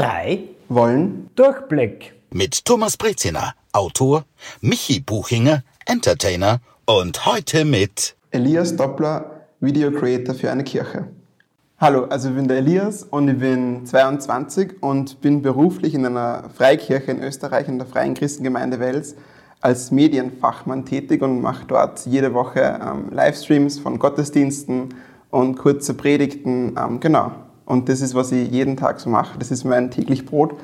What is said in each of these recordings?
drei wollen Durchblick. Mit Thomas Breziner, Autor, Michi Buchinger, Entertainer und heute mit Elias Doppler, Video Creator für eine Kirche. Hallo, also ich bin der Elias und ich bin 22 und bin beruflich in einer Freikirche in Österreich, in der Freien Christengemeinde Wels, als Medienfachmann tätig und mache dort jede Woche ähm, Livestreams von Gottesdiensten und kurze Predigten. Ähm, genau. Und das ist, was ich jeden Tag so mache. Das ist mein täglich Brot.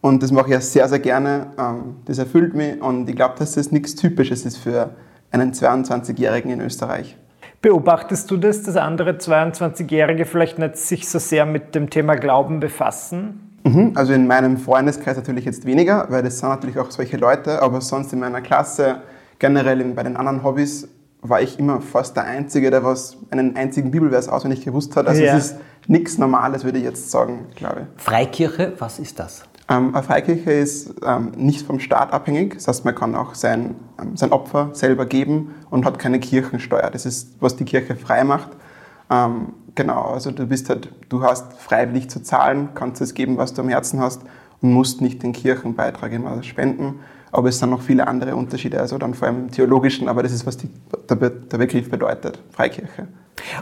Und das mache ich ja sehr, sehr gerne. Ähm, das erfüllt mich und ich glaube, dass das nichts Typisches ist für einen 22-Jährigen in Österreich. Beobachtest du das, dass andere 22-Jährige vielleicht nicht sich so sehr mit dem Thema Glauben befassen? Mhm, also in meinem Freundeskreis natürlich jetzt weniger, weil das sind natürlich auch solche Leute, aber sonst in meiner Klasse, generell bei den anderen Hobbys, war ich immer fast der Einzige, der was einen einzigen Bibelvers auswendig gewusst hat. Also ja. es ist nichts Normales, würde ich jetzt sagen, glaube ich. Freikirche, was ist das? Ähm, eine Freikirche ist ähm, nicht vom Staat abhängig. Das heißt, man kann auch sein, ähm, sein Opfer selber geben und hat keine Kirchensteuer. Das ist, was die Kirche frei macht. Ähm, genau, also du bist halt, du hast freiwillig zu zahlen, kannst es geben, was du am Herzen hast und musst nicht den Kirchenbeitrag immer spenden. Aber es sind noch viele andere Unterschiede, also dann vor allem im theologischen, aber das ist, was die, der, der Begriff bedeutet, Freikirche.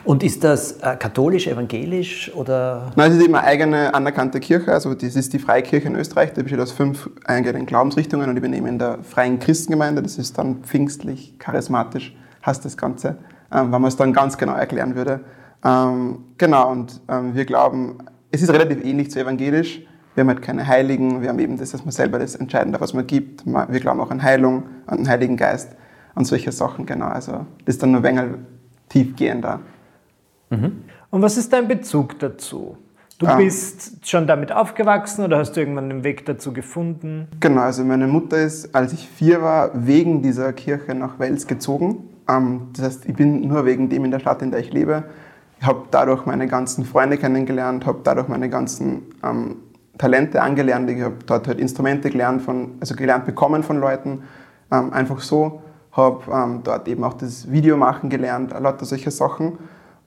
Und ist das äh, katholisch, evangelisch oder? Nein, es ist eben eine eigene anerkannte Kirche. Also das ist die Freikirche in Österreich. Die besteht aus fünf eigenen Glaubensrichtungen und ich bin eben in der Freien Christengemeinde. Das ist dann pfingstlich, charismatisch, heißt das Ganze, ähm, wenn man es dann ganz genau erklären würde. Ähm, genau, und ähm, wir glauben, es ist relativ ähnlich zu evangelisch. Wir haben halt keine Heiligen, wir haben eben das, dass man selber das entscheiden darf, was man gibt. Wir glauben auch an Heilung, an den Heiligen Geist, an solche Sachen, genau. Also das ist dann nur ein wenig tiefgehender. Mhm. Und was ist dein Bezug dazu? Du ah. bist schon damit aufgewachsen oder hast du irgendwann den Weg dazu gefunden? Genau, also meine Mutter ist, als ich vier war, wegen dieser Kirche nach Wels gezogen. Ähm, das heißt, ich bin nur wegen dem in der Stadt, in der ich lebe. Ich habe dadurch meine ganzen Freunde kennengelernt, habe dadurch meine ganzen ähm, Talente angelernt. Ich habe dort halt Instrumente gelernt, von, also gelernt bekommen von Leuten. Ähm, einfach so. Habe ähm, dort eben auch das Videomachen gelernt, lauter solche Sachen.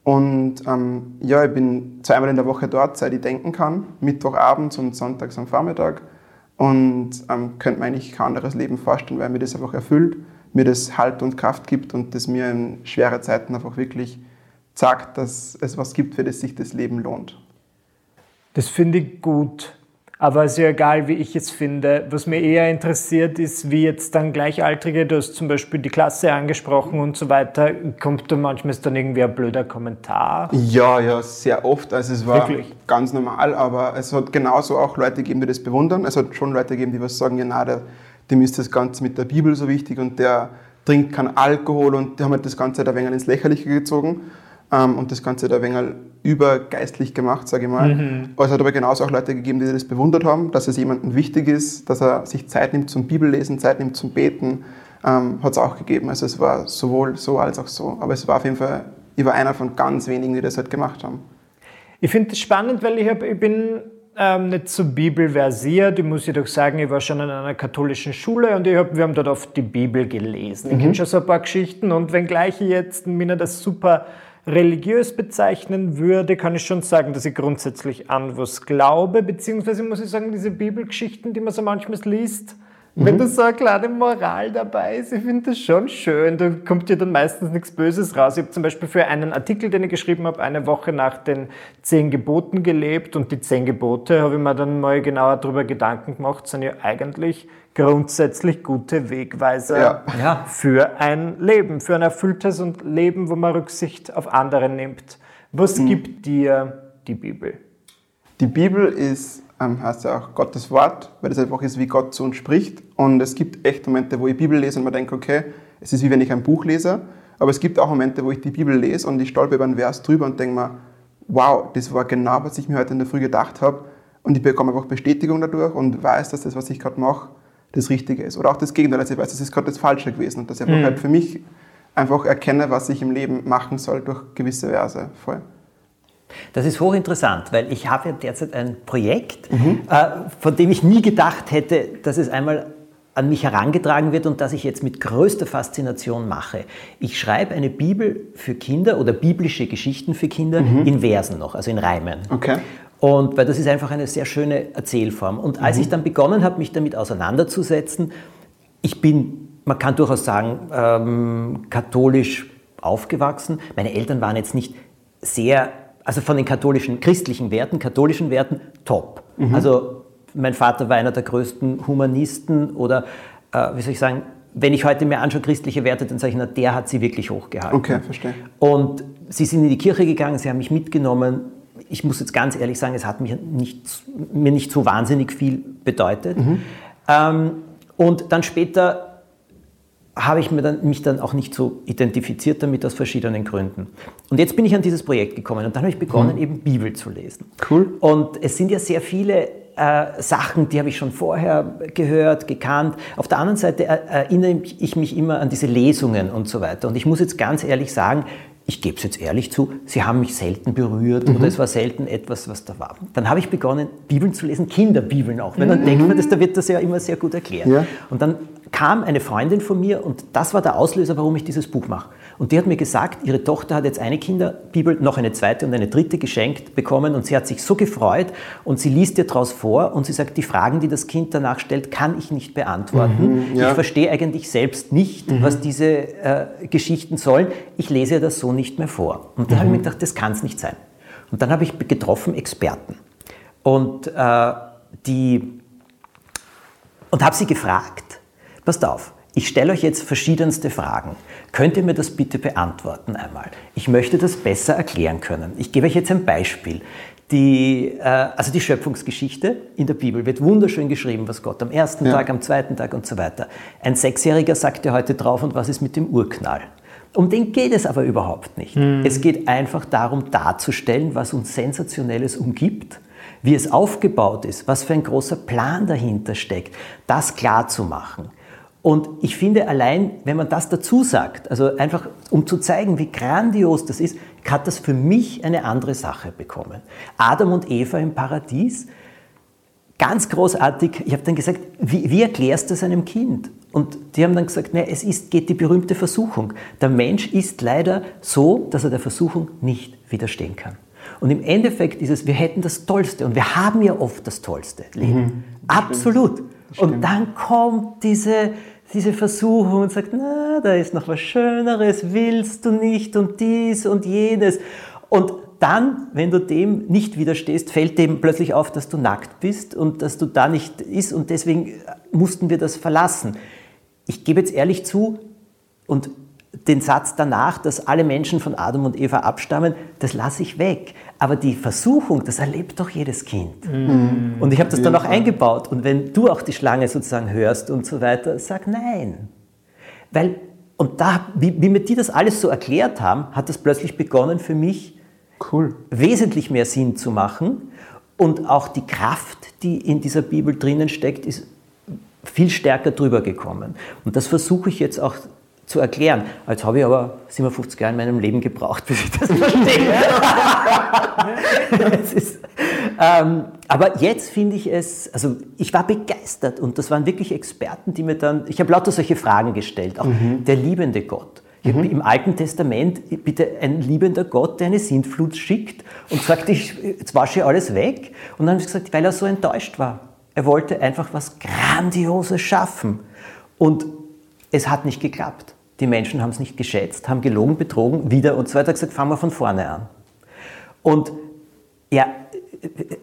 Und ähm, ja, ich bin zweimal in der Woche dort, seit ich denken kann, Mittwochabends und sonntags am Vormittag. Und ähm, könnte mir eigentlich kein anderes Leben vorstellen, weil mir das einfach erfüllt, mir das Halt und Kraft gibt und das mir in schweren Zeiten einfach wirklich sagt, dass es was gibt, für das sich das Leben lohnt. Das finde ich gut. Aber es ist ja egal, wie ich es finde. Was mir eher interessiert, ist, wie jetzt dann Gleichaltrige, du hast zum Beispiel die Klasse angesprochen und so weiter, kommt da manchmal ist dann irgendwie ein blöder Kommentar? Ja, ja, sehr oft. Also es war Wirklich? ganz normal, aber es hat genauso auch Leute gegeben, die das bewundern. Es hat schon Leute gegeben, die was sagen, ja, na, der, dem ist das Ganze mit der Bibel so wichtig und der trinkt keinen Alkohol und die haben halt das Ganze da wenig ins Lächerliche gezogen ähm, und das Ganze da wenig übergeistlich gemacht, sage ich mal. Mhm. Aber es hat aber genauso auch Leute gegeben, die das bewundert haben, dass es jemandem wichtig ist, dass er sich Zeit nimmt zum Bibellesen, Zeit nimmt zum Beten, ähm, hat es auch gegeben. Also es war sowohl so als auch so. Aber es war auf jeden Fall, ich war einer von ganz wenigen, die das halt gemacht haben. Ich finde das spannend, weil ich, hab, ich bin ähm, nicht zur Bibel versiert. Ich muss jedoch sagen, ich war schon in einer katholischen Schule und ich hab, wir haben dort oft die Bibel gelesen. Ich mhm. kenne schon so ein paar Geschichten und wenngleich ich jetzt mir das super religiös bezeichnen würde, kann ich schon sagen, dass ich grundsätzlich an was glaube, beziehungsweise muss ich sagen, diese Bibelgeschichten, die man so manchmal liest, mhm. wenn da so eine kleine Moral dabei ist, ich finde das schon schön. Da kommt ja dann meistens nichts Böses raus. Ich habe zum Beispiel für einen Artikel, den ich geschrieben habe, eine Woche nach den zehn Geboten gelebt und die zehn Gebote habe ich mir dann mal genauer darüber Gedanken gemacht, sind ja eigentlich grundsätzlich gute Wegweiser ja. Ja, für ein Leben, für ein erfülltes und Leben, wo man Rücksicht auf andere nimmt. Was mhm. gibt dir die Bibel? Die Bibel ist, heißt ja auch Gottes Wort, weil das einfach ist, wie Gott zu uns spricht. Und es gibt echt Momente, wo ich Bibel lese und man denkt, okay, es ist wie wenn ich ein Buch lese. Aber es gibt auch Momente, wo ich die Bibel lese und ich stolper über einen Vers drüber und denke mir, wow, das war genau, was ich mir heute in der Früh gedacht habe. Und ich bekomme einfach Bestätigung dadurch und weiß, dass das, was ich gerade mache, das Richtige ist. Oder auch das Gegenteil, dass ich weiß, das ist gerade das Falsche gewesen und dass ich einfach mhm. halt für mich einfach erkenne, was ich im Leben machen soll durch gewisse Verse. Voll. Das ist hochinteressant, weil ich habe ja derzeit ein Projekt, mhm. äh, von dem ich nie gedacht hätte, dass es einmal an mich herangetragen wird und das ich jetzt mit größter Faszination mache. Ich schreibe eine Bibel für Kinder oder biblische Geschichten für Kinder mhm. in Versen noch, also in Reimen. Okay. Und weil das ist einfach eine sehr schöne Erzählform. Und als ich dann begonnen habe, mich damit auseinanderzusetzen, ich bin, man kann durchaus sagen, ähm, katholisch aufgewachsen. Meine Eltern waren jetzt nicht sehr, also von den katholischen, christlichen Werten, katholischen Werten, top. Also mein Vater war einer der größten Humanisten oder, äh, wie soll ich sagen, wenn ich heute mir anschaue, christliche Werte, dann sage ich, na, der hat sie wirklich hochgehalten. Okay, verstehe. Und sie sind in die Kirche gegangen, sie haben mich mitgenommen. Ich muss jetzt ganz ehrlich sagen, es hat mich nicht, mir nicht so wahnsinnig viel bedeutet. Ähm, und dann später habe ich mir dann, mich dann auch nicht so identifiziert damit aus verschiedenen Gründen. Und jetzt bin ich an dieses Projekt gekommen und dann habe ich begonnen, eben Bibel zu lesen. Cool. Und es sind ja sehr viele äh, Sachen, die habe ich schon vorher gehört, gekannt. Auf der anderen Seite erinnere ich mich immer an diese Lesungen und so weiter. Und ich muss jetzt ganz ehrlich sagen, ich gebe es jetzt ehrlich zu, sie haben mich selten berührt oder es war selten etwas, was da war. Dann habe ich begonnen, Bibeln zu lesen, Kinderbibeln auch. Wenn dann denkt man, das, da wird das ja immer sehr gut erklärt. Ja. Und dann kam eine Freundin von mir und das war der Auslöser, warum ich dieses Buch mache. Und die hat mir gesagt, ihre Tochter hat jetzt eine Kinderbibel, noch eine zweite und eine dritte geschenkt bekommen und sie hat sich so gefreut und sie liest dir daraus vor und sie sagt, die Fragen, die das Kind danach stellt, kann ich nicht beantworten. ja. Ich verstehe eigentlich selbst nicht, was diese äh, Geschichten sollen. Ich lese das so nicht mehr vor. Und da habe ich mir gedacht, das kann es nicht sein. Und dann habe ich getroffen Experten und äh, die und habe sie gefragt, passt auf, ich stelle euch jetzt verschiedenste Fragen. Könnt ihr mir das bitte beantworten einmal? Ich möchte das besser erklären können. Ich gebe euch jetzt ein Beispiel. Die, äh, also die Schöpfungsgeschichte in der Bibel wird wunderschön geschrieben, was Gott am ersten Ja. Tag, am zweiten Tag und so weiter. Ein Sechsjähriger sagt ja heute drauf, und was ist mit dem Urknall? Um den geht es aber überhaupt nicht. Es geht einfach darum, darzustellen, was uns Sensationelles umgibt, wie es aufgebaut ist, was für ein großer Plan dahinter steckt, das klar zu machen. Und ich finde allein, wenn man das dazu sagt, also einfach um zu zeigen, wie grandios das ist, hat das für mich eine andere Sache bekommen. Adam und Eva im Paradies, ganz großartig. Ich habe dann gesagt, wie, wie erklärst du das einem Kind? Und die haben dann gesagt, ne, es ist, geht die berühmte Versuchung. Der Mensch ist leider so, dass er der Versuchung nicht widerstehen kann. Und im Endeffekt ist es, wir hätten das Tollste und wir haben ja oft das tollste Leben. Absolut. Und dann kommt diese, diese Versuchung und sagt, na, da ist noch was Schöneres, willst du nicht und dies und jenes. Und dann, wenn du dem nicht widerstehst, fällt dem plötzlich auf, dass du nackt bist und dass du da nicht ist und deswegen mussten wir das verlassen. Ich gebe jetzt ehrlich zu und den Satz danach, dass alle Menschen von Adam und Eva abstammen, das lasse ich weg. Aber die Versuchung, das erlebt doch jedes Kind. Und ich habe das dann auch eingebaut. Und wenn du auch die Schlange sozusagen hörst und so weiter, sag nein. Weil, und da, wie, wie mir die das alles so erklärt haben, hat das plötzlich begonnen für mich, Cool. wesentlich mehr Sinn zu machen. Und auch die Kraft, die in dieser Bibel drinnen steckt, ist viel stärker drüber gekommen. Und das versuche ich jetzt auch zu erklären. Jetzt habe ich aber 57 Jahre in meinem Leben gebraucht, bis ich das verstehe. es ist, ähm, aber jetzt finde ich es, also ich war begeistert und das waren wirklich Experten, die mir dann, ich habe lauter solche Fragen gestellt, auch der liebende Gott. Hab Im Alten Testament bitte ein liebender Gott, der eine Sintflut schickt und sagt, ich, jetzt wasche ich alles weg. Und dann habe ich gesagt, weil er so enttäuscht war. Er wollte einfach was Grandioses schaffen. Und es hat nicht geklappt. Die Menschen haben es nicht geschätzt, haben gelogen, betrogen, wieder und so weiter gesagt, fangen wir von vorne an. Und ja,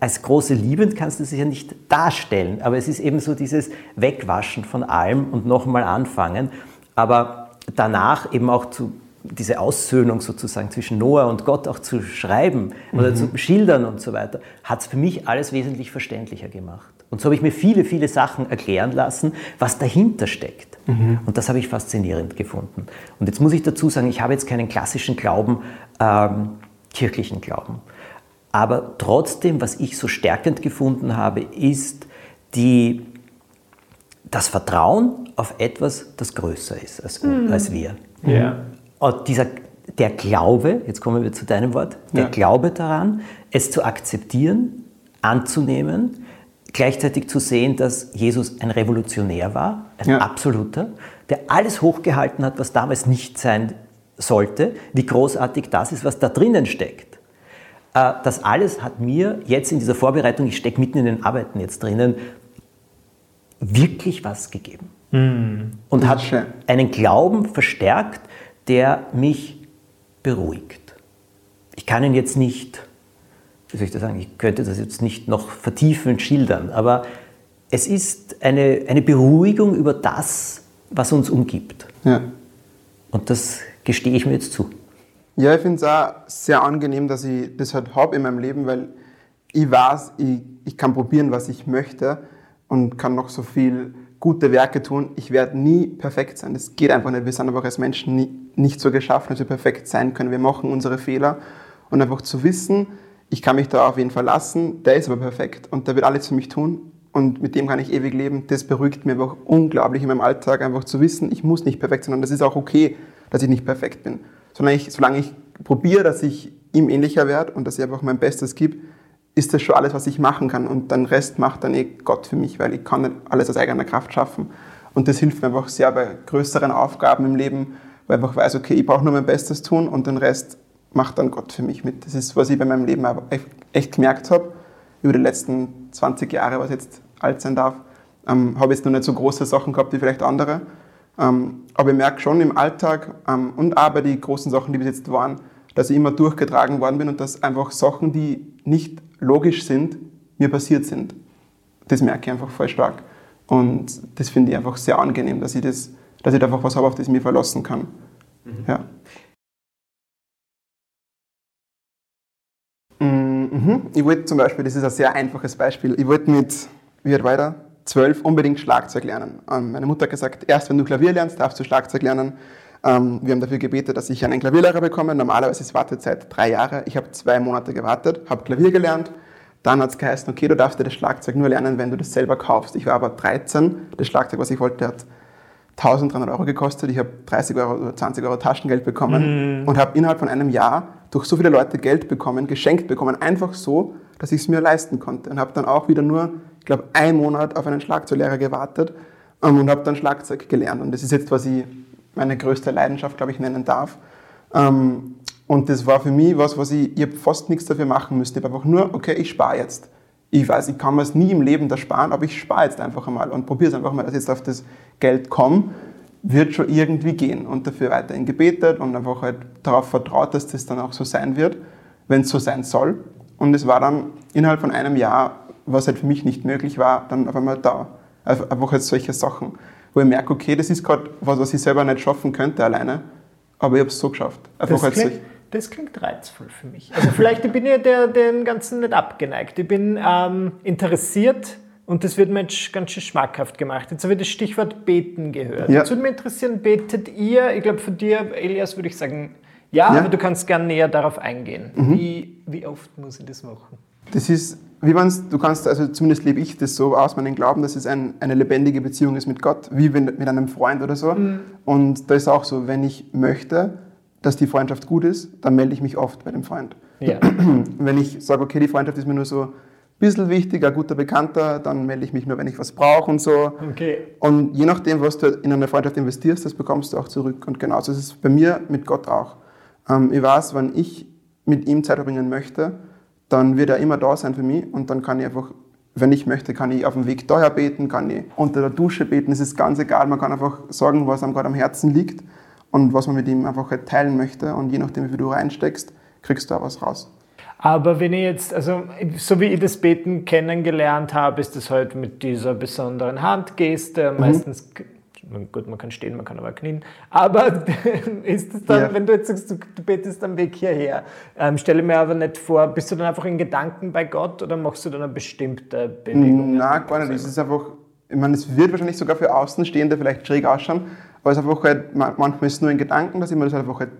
als große Liebend kannst du es ja nicht darstellen, aber es ist eben so dieses Wegwaschen von allem und nochmal anfangen. Aber danach eben auch zu diese Aussöhnung sozusagen zwischen Noah und Gott auch zu schreiben oder zu schildern und so weiter, hat es für mich alles wesentlich verständlicher gemacht. Und so habe ich mir viele, viele Sachen erklären lassen, was dahinter steckt. Und das habe ich faszinierend gefunden. Und jetzt muss ich dazu sagen, ich habe jetzt keinen klassischen Glauben, ähm, kirchlichen Glauben. Aber trotzdem, was ich so stärkend gefunden habe, ist die, das Vertrauen auf etwas, das größer ist als, als wir. Ja. Und dieser, der Glaube, jetzt kommen wir zu deinem Wort, der Ja. Glaube daran, es zu akzeptieren, anzunehmen, gleichzeitig zu sehen, dass Jesus ein Revolutionär war, ein Ja. absoluter, der alles hochgehalten hat, was damals nicht sein sollte, wie großartig das ist, was da drinnen steckt. Äh, das alles hat mir jetzt in dieser Vorbereitung, ich stecke mitten in den Arbeiten jetzt drinnen, wirklich was gegeben. Hm. Und hat schön. einen Glauben verstärkt, der mich beruhigt. Ich kann ihn jetzt nicht, wie soll ich das sagen, ich könnte das jetzt nicht noch vertiefend schildern, aber es ist eine, eine Beruhigung über das, was uns umgibt. Ja. Und das gestehe ich mir jetzt zu. Ja, ich finde es auch sehr angenehm, dass ich das halt habe in meinem Leben, weil ich weiß, ich, ich kann probieren, was ich möchte und kann noch so viel gute Werke tun. Ich werde nie perfekt sein. Das geht einfach nicht. Wir sind aber als Menschen nie, nicht so geschaffen, dass wir perfekt sein können. Wir machen unsere Fehler und einfach zu wissen, ich kann mich da auf jeden verlassen, der ist aber perfekt und der wird alles für mich tun und mit dem kann ich ewig leben. Das beruhigt mir einfach unglaublich in meinem Alltag, einfach zu wissen, ich muss nicht perfekt sein und das ist auch okay, dass ich nicht perfekt bin. Solange ich, solange ich probiere, dass ich ihm ähnlicher werde und dass ich einfach mein Bestes gebe, ist das schon alles, was ich machen kann. Und den Rest macht dann eh Gott für mich, weil ich kann nicht alles aus eigener Kraft schaffen. Und das hilft mir einfach sehr bei größeren Aufgaben im Leben, weil ich einfach weiß, okay, ich brauche nur mein Bestes tun und den Rest macht dann Gott für mich mit. Das ist, was ich bei meinem Leben echt, gemerkt habe, über die letzten 20 Jahre, was jetzt alt sein darf, ähm, habe ich jetzt noch nicht so große Sachen gehabt wie vielleicht andere. Ähm, aber ich merke schon im Alltag ähm, und auch bei den großen Sachen, die bis jetzt waren, dass ich immer durchgetragen worden bin und dass einfach Sachen, die nicht logisch sind, mir passiert sind. Das merke ich einfach voll stark. Und das finde ich einfach sehr angenehm, dass ich, das, dass ich da einfach was habe, auf das ich mich verlassen kann. Ja. Mhm. Ich wollte zum Beispiel, das ist ein sehr einfaches Beispiel, ich wollte mit, wie wird weiter, zwölf unbedingt Schlagzeug lernen. Ähm, meine Mutter hat gesagt, erst wenn du Klavier lernst, darfst du Schlagzeug lernen. Ähm, wir haben dafür gebetet, dass ich einen Klavierlehrer bekomme. Normalerweise ist Wartezeit drei Jahre. Ich habe zwei Monate gewartet, habe Klavier gelernt. Dann hat es geheißen, okay, du darfst dir das Schlagzeug nur lernen, wenn du das selber kaufst. Ich war aber 13. Das Schlagzeug, was ich wollte, hat 1300 Euro gekostet. Ich habe 30 Euro oder 20 Euro Taschengeld bekommen und habe innerhalb von einem Jahr durch so viele Leute Geld bekommen, geschenkt bekommen, einfach so, dass ich es mir leisten konnte. Und habe dann auch wieder nur, ich glaube, einen Monat auf einen Schlagzeuglehrer gewartet ähm, und habe dann Schlagzeug gelernt. Und das ist jetzt, was ich meine größte Leidenschaft, glaube ich, nennen darf. Ähm, und das war für mich was, was ich, ich fast nichts dafür machen müsste. Ich habe einfach nur, okay, ich spare jetzt. Ich weiß, ich kann mir es nie im Leben da sparen, aber ich spare jetzt einfach einmal und probiere es einfach mal, dass ich jetzt auf das Geld komme. Wird schon irgendwie gehen und dafür weiterhin gebetet und einfach halt darauf vertraut, dass das dann auch so sein wird, wenn es so sein soll. Und es war dann innerhalb von einem Jahr, was halt für mich nicht möglich war, dann auf einmal da. Einfach halt solche Sachen, wo ich merke, okay, das ist gerade was, was ich selber nicht schaffen könnte alleine, aber ich habe es so geschafft. Einfach Das halt klingt, das klingt reizvoll für mich. Also vielleicht bin ich der, dem Ganzen nicht abgeneigt. Ich bin ähm, interessiert und das wird mir jetzt ganz schön schmackhaft gemacht. Jetzt habe ich das Stichwort Beten gehört. Ja. Jetzt würde mich interessieren, betet ihr? Ich glaube, von dir, Elias, würde ich sagen, ja, Ja. Mhm. aber du kannst gerne näher darauf eingehen. Wie, wie oft muss ich das machen? Das ist, wie man's, du kannst, also zumindest lebe ich das so aus meinem Glauben, dass es ein, eine lebendige Beziehung ist mit Gott, wie wenn, mit einem Freund oder so. Und da ist auch so, wenn ich möchte, dass die Freundschaft gut ist, dann melde ich mich oft bei dem Freund. Ja. Wenn ich sage, okay, die Freundschaft ist mir nur so bisschen wichtig, ein guter Bekannter, dann melde ich mich nur, wenn ich was brauche und so. Okay. Und je nachdem, was du in eine Freundschaft investierst, das bekommst du auch zurück. Und genauso ist es bei mir mit Gott auch. Ähm, ich weiß, wenn ich mit ihm Zeit verbringen möchte, dann wird er immer da sein für mich und dann kann ich einfach, wenn ich möchte, kann ich auf dem Weg daher beten, kann ich unter der Dusche beten, es ist ganz egal, man kann einfach sagen, was einem gerade am Herzen liegt und was man mit ihm einfach halt teilen möchte und je nachdem, wie du reinsteckst, kriegst du auch was raus. Aber wenn ich jetzt, also so wie ich das Beten kennengelernt habe, ist das halt mit dieser besonderen Handgeste. Meistens, gut, man kann stehen, man kann aber knien. Aber ist es dann, Ja. wenn du jetzt sagst, du, betest am Weg hierher, ähm, stelle mir aber nicht vor, bist du dann einfach in Gedanken bei Gott oder machst du dann eine bestimmte Bewegung? Nein, gar nicht. Es ist einfach, ich meine, es wird wahrscheinlich sogar für Außenstehende vielleicht schräg ausschauen, aber es ist einfach halt, ma- manchmal ist es nur in Gedanken, dass ich mir das einfach halt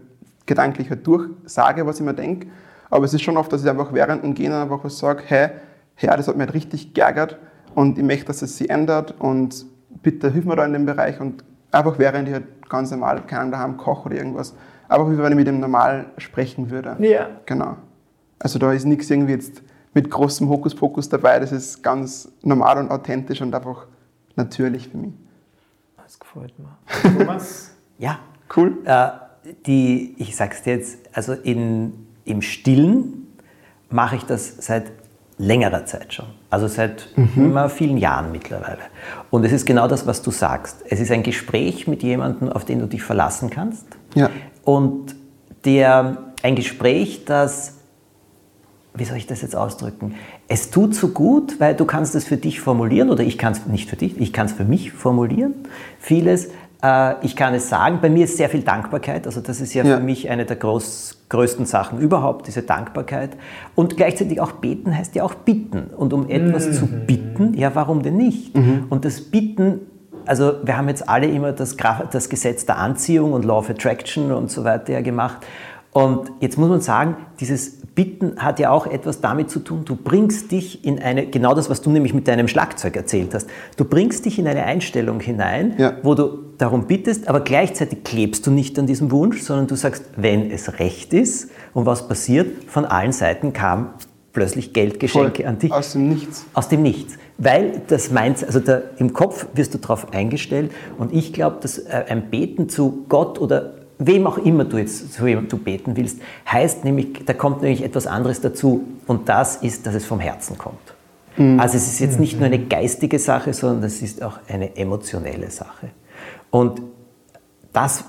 gedanklich halt durchsage, was ich mir denke. Aber es ist schon oft, dass ich einfach während dem Gehen einfach was sage, hey, Herr, das hat mich halt richtig geärgert und ich möchte, dass es sich ändert und bitte hilf mir da in dem Bereich und einfach während ich halt ganz normal, keine Ahnung, daheim koche oder irgendwas, einfach wie wenn ich mit dem normal sprechen würde. Ja. Genau. Also da ist nichts irgendwie jetzt mit großem Hokuspokus dabei. Das ist ganz normal und authentisch und einfach natürlich für mich. Das gefällt mir. Thomas? Ja, Cool. Äh, die, ich sag's dir jetzt, also in, im Stillen mache ich das seit längerer Zeit schon. Also seit immer vielen Jahren mittlerweile. Und es ist genau das, was du sagst. Es ist ein Gespräch mit jemandem, auf den du dich verlassen kannst. Ja. Und der, ein Gespräch, das, wie soll ich das jetzt ausdrücken? Es tut so gut, weil du kannst es für dich formulieren, oder ich kann es nicht für dich, ich kann es für mich formulieren, vieles. Äh, Ich kann es sagen, bei mir ist sehr viel Dankbarkeit, also das ist ja, Ja. für mich eine der groß, größten Sachen überhaupt, diese Dankbarkeit. Und gleichzeitig auch beten heißt ja auch bitten. Und um etwas zu bitten, ja, warum denn nicht? Und das Bitten also wir haben jetzt alle immer das, das Gesetz der Anziehung und Law of Attraction und so weiter ja gemacht. Und jetzt muss man sagen, dieses Bitten hat ja auch etwas damit zu tun, du bringst dich in eine, genau das, was du nämlich mit deinem Schlagzeug erzählt hast, du bringst dich in eine Einstellung hinein, Ja. wo du darum bittest, aber gleichzeitig klebst du nicht an diesem Wunsch, sondern du sagst, wenn es recht ist und was passiert, von allen Seiten kam plötzlich Geldgeschenke an dich. Aus dem Nichts. Aus dem Nichts. Weil das meint, also da, im Kopf wirst du darauf eingestellt und ich glaube, dass äh, ein Beten zu Gott oder wem auch immer du jetzt zu wem du beten willst, heißt nämlich, da kommt nämlich etwas anderes dazu und das ist, dass es vom Herzen kommt. Also es ist jetzt nicht nur eine geistige Sache, sondern es ist auch eine emotionelle Sache. Und das,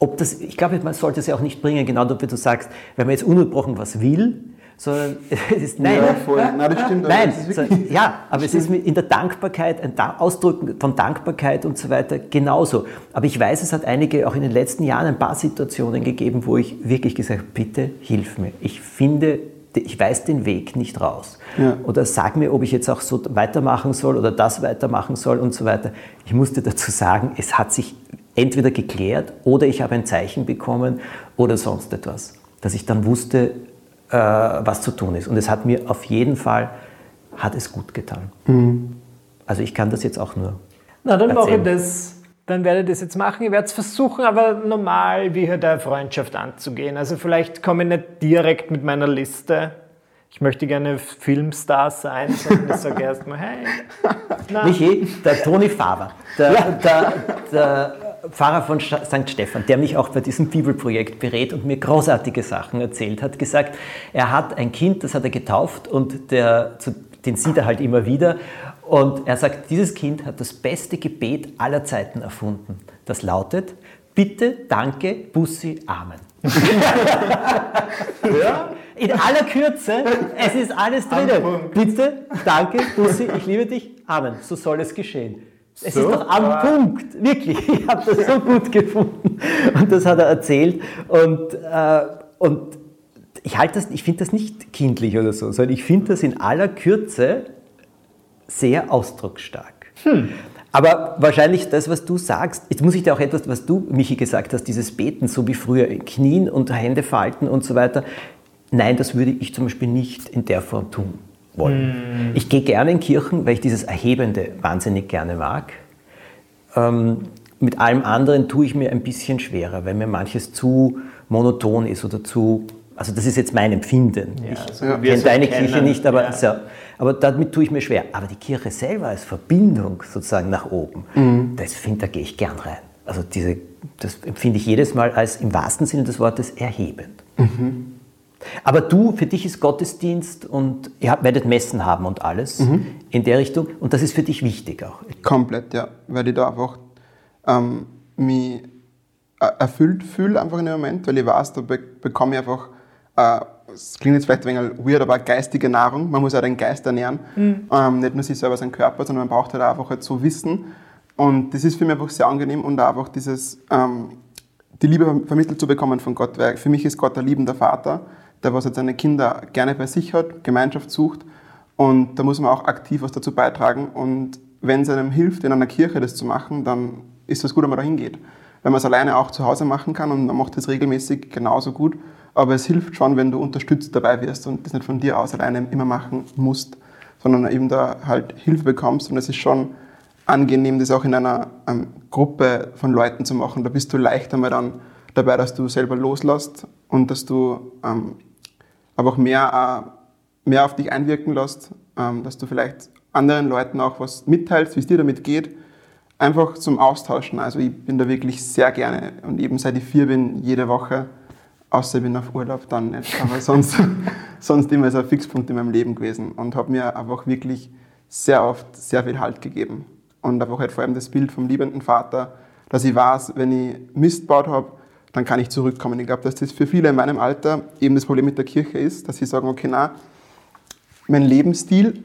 ob das, ich glaube, man sollte es ja auch nicht bringen, genau wie du sagst, wenn man jetzt ununterbrochen was will, sondern es ist, nein, Ja, voll. Nein, das stimmt, aber Nein, das so, ja, aber es ist in der Dankbarkeit, ein Ausdrücken von Dankbarkeit und so weiter genauso. Aber ich weiß, es hat einige, auch in den letzten Jahren, ein paar Situationen gegeben, wo ich wirklich gesagt habe, bitte hilf mir. Ich finde, ich weiß den Weg nicht raus. Ja. Oder sag mir, ob ich jetzt auch so weitermachen soll oder das weitermachen soll und so weiter. Ich musste dazu sagen, es hat sich entweder geklärt oder ich habe ein Zeichen bekommen oder sonst etwas, dass ich dann wusste, äh, was zu tun ist. Und es hat mir auf jeden Fall, hat es gut getan. Also ich kann das jetzt auch nur. Na, dann mache ich Erzähl. das. Dann werde ich das jetzt machen. Ich werde es versuchen, aber normal wie halt eine Freundschaft anzugehen. Also vielleicht komme ich nicht direkt mit meiner Liste. Ich möchte gerne Filmstar sein, sondern ich sage erstmal, hey, na, Michi, der Toni Faber, der, der, der Pfarrer von St. Stephan, der mich auch bei diesem Bibelprojekt berät und mir großartige Sachen erzählt hat, gesagt, er hat ein Kind, das hat er getauft und der, den sieht er halt immer wieder. Und er sagt, dieses Kind hat das beste Gebet aller Zeiten erfunden. Das lautet, bitte, danke, Bussi, Amen. In aller Kürze, es ist alles. Punkt. Bitte, danke, Bussi, ich liebe dich, Amen. So soll es geschehen. Es ist doch am Super. Punkt, wirklich. Ich habe das so gut gefunden. Und das hat er erzählt. Und, äh, und ich, halte das- ich finde das nicht kindlich oder so, sondern ich finde das in aller Kürze sehr ausdrucksstark. Aber wahrscheinlich das, was du sagst, jetzt muss ich dir auch etwas, was du, Michi, gesagt hast, dieses Beten, so wie früher, Knien und Hände falten und so weiter. Nein, das würde ich zum Beispiel nicht in der Form tun wollen. Ich gehe gerne in Kirchen, weil ich dieses Erhebende wahnsinnig gerne mag. Ähm, mit allem anderen tue ich mir ein bisschen schwerer, weil mir manches zu monoton ist oder zu. Also, das ist jetzt mein Empfinden. ich so wie wie wir kenne deine kennen. Kirche nicht, aber, Ja. so, aber damit tue ich mir schwer. Aber die Kirche selber als Verbindung sozusagen nach oben, Mhm. das finde, da gehe ich gern rein. Also, diese, das empfinde ich jedes Mal als im wahrsten Sinne des Wortes erhebend. Mhm. Aber du, für dich ist Gottesdienst und ihr werdet Messen haben und alles Mhm. in der Richtung. Und das ist für dich wichtig auch. Komplett, ja. Weil ich da einfach ähm, mich erfüllt fühle einfach in dem Moment, weil ich weiß, da be bekomme ich einfach, es klingt jetzt vielleicht ein wenig weird, aber geistige Nahrung. Man muss ja den Geist ernähren. Ähm, nicht nur sich selber seinen Körper, sondern man braucht halt einfach halt so Wissen. Und das ist für mich einfach sehr angenehm und einfach dieses, ähm, die Liebe vermittelt zu bekommen von Gott. Weil für mich ist Gott ein liebender Vater, der was jetzt seine Kinder gerne bei sich hat, Gemeinschaft sucht. Und da muss man auch aktiv was dazu beitragen. Und wenn es einem hilft, in einer Kirche das zu machen, dann ist das gut, wenn man da hingeht. Wenn man es alleine auch zu Hause machen kann und man macht das regelmäßig genauso gut. Aber es hilft schon, wenn du unterstützt dabei wirst und das nicht von dir aus alleine immer machen musst, sondern eben da halt Hilfe bekommst. Und es ist schon angenehm, das auch in einer ähm, Gruppe von Leuten zu machen. Da bist du leichter mal dann dabei, dass du selber loslässt und dass du ähm, aber auch mehr, äh, mehr auf dich einwirken lässt, ähm, dass du vielleicht anderen Leuten auch was mitteilst, wie es dir damit geht. Einfach zum Austauschen. Also ich bin da wirklich sehr gerne und eben seit ich vier bin, jede Woche Außer ich bin auf Urlaub, dann nicht. Aber sonst, sonst immer so ein Fixpunkt in meinem Leben gewesen und habe mir einfach wirklich sehr oft sehr viel Halt gegeben. Und einfach halt vor allem das Bild vom liebenden Vater, dass ich weiß, wenn ich Mist gebaut habe, dann kann ich zurückkommen. Ich glaube, dass das für viele in meinem Alter eben das Problem mit der Kirche ist, dass sie sagen, okay, na, mein Lebensstil,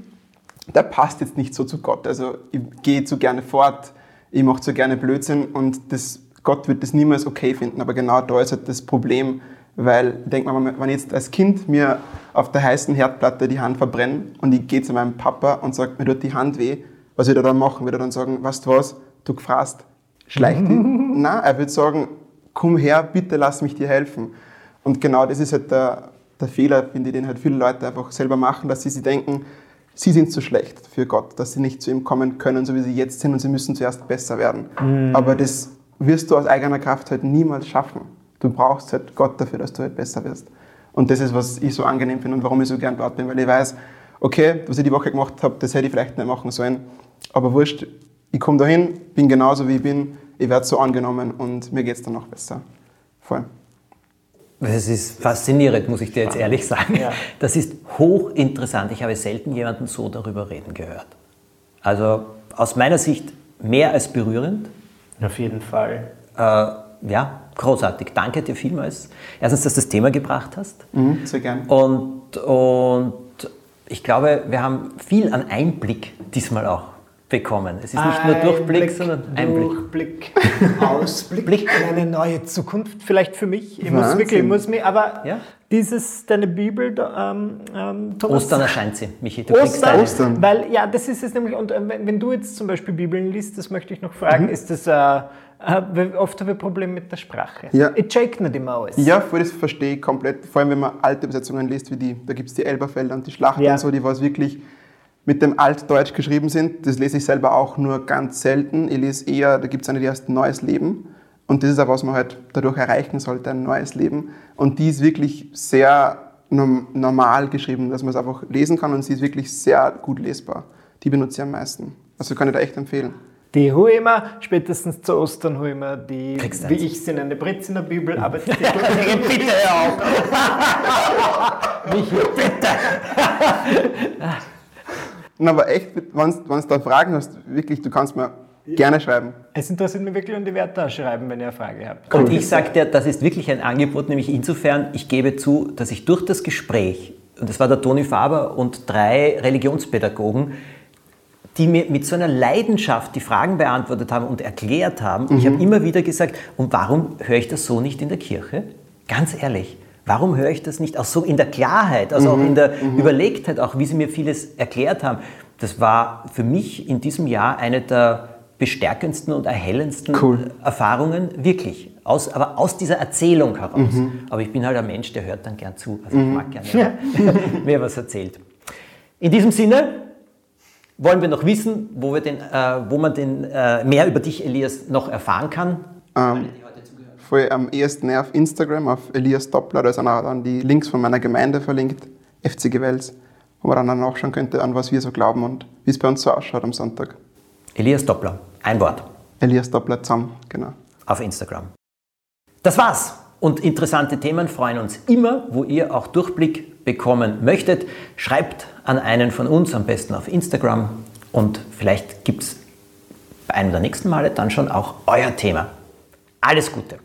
der passt jetzt nicht so zu Gott. Also ich gehe zu gerne fort, ich mache zu gerne Blödsinn und das, Gott wird das niemals okay finden. Aber genau da ist halt das Problem, weil, denk mal, wenn ich jetzt als Kind mir auf der heißen Herdplatte die Hand verbrenne und ich gehe zu meinem Papa und sage, mir tut die Hand weh, was wird er dann machen? Wird er dann sagen, weißt du was, du gefrasst, schleich dich? Nein, er wird sagen, komm her, bitte lass mich dir helfen. Und genau das ist halt der, der Fehler, finde ich, den halt viele Leute einfach selber machen, dass sie sich denken, sie sind zu schlecht für Gott, dass sie nicht zu ihm kommen können, so wie sie jetzt sind und sie müssen zuerst besser werden. Mhm. Aber das wirst du aus eigener Kraft halt niemals schaffen. Du brauchst halt Gott dafür, dass du halt besser wirst. Und das ist, was ich so angenehm finde und warum ich so gern dort bin, weil ich weiß, okay, was ich die Woche gemacht habe, das hätte ich vielleicht nicht machen sollen. Aber wurscht, ich komme dahin, bin genauso wie ich bin, ich werde so angenommen und mir geht es dann noch besser. Voll. Das ist faszinierend, muss ich dir jetzt ehrlich sagen. Ja. Das ist hochinteressant. Ich habe selten jemanden so darüber reden gehört. Also aus meiner Sicht mehr als berührend. Auf jeden Fall. Äh, ja, großartig. Danke dir vielmals. Erstens, dass du das Thema gebracht hast. Mhm, sehr gern. Und, und ich glaube, wir haben viel an Einblick diesmal auch bekommen. Es ist nicht nur Durchblick, sondern Einblick. Durchblick, Ausblick Blick. in eine neue Zukunft. Vielleicht für mich. Ich muss wirklich, ich muss mir, aber ja? dieses, deine Bibel, ähm, ähm, Thomas, Ostern erscheint sie, Michi. Du Ostern, Ostern. Weil, ja, das ist es nämlich, und äh, wenn du jetzt zum Beispiel Bibeln liest, das möchte ich noch fragen, mhm. ist das, äh, äh, oft habe ich Probleme mit der Sprache. Ja. Ich check nicht immer alles. Ja, voll, das verstehe ich komplett. Vor allem, wenn man alte Übersetzungen liest, wie die, da gibt es die Elberfelder und die Schlacht ja. und so, die was wirklich mit dem Altdeutsch geschrieben sind. Das lese ich selber auch nur ganz selten. Ich lese eher, da gibt es eine, die heißt Neues Leben. Und das ist auch, was man halt dadurch erreichen sollte, ein neues Leben. Und die ist wirklich sehr normal geschrieben, dass man es einfach lesen kann und sie ist wirklich sehr gut lesbar. Die benutze ich am meisten. Also kann ich da echt empfehlen. Die hole ich immer, spätestens zu Ostern hole ich mir die, wie ich sie nenne, Britz in der Bibel, aber die bitte auch. Michi, bitte. Na, aber echt, wenn du da Fragen hast, wirklich, du kannst mir gerne schreiben. Es interessiert mich wirklich und ich werde da schreiben, wenn ihr eine Frage habt. Und ich sage dir, das ist wirklich ein Angebot, nämlich insofern, ich gebe zu, dass ich durch das Gespräch, und das war der Toni Faber und drei Religionspädagogen, die mir mit so einer Leidenschaft die Fragen beantwortet haben und erklärt haben. Mhm. Ich habe immer wieder gesagt, und warum höre ich das so nicht in der Kirche? Ganz ehrlich. Warum höre ich das nicht auch so in der Klarheit, also mhm, auch in der mhm. Überlegtheit, auch wie Sie mir vieles erklärt haben? Das war für mich in diesem Jahr eine der bestärkendsten und erhellendsten cool. Erfahrungen, wirklich. Aus, aber aus dieser Erzählung heraus. Mhm. Aber ich bin halt ein Mensch, der hört dann gern zu. Also ich mhm. mag gerne wer was erzählt. In diesem Sinne wollen wir noch wissen, wo, wir den, äh, wo man den, äh, mehr über dich, Elias, noch erfahren kann. Ähm, voll am ehesten auf Instagram, auf Elias Doppler, da sind auch dann die Links von meiner Gemeinde verlinkt, FC Gewels, wo man dann nachschauen könnte, an was wir so glauben und wie es bei uns so ausschaut am Sonntag. Elias Doppler, ein Wort. Elias Doppler zusammen, genau. Auf Instagram. Das war's. Und interessante Themen freuen uns immer, wo ihr auch Durchblick bekommen möchtet. Schreibt an einen von uns, am besten auf Instagram. Und vielleicht gibt es bei einem der nächsten Male dann schon auch euer Thema. Alles Gute!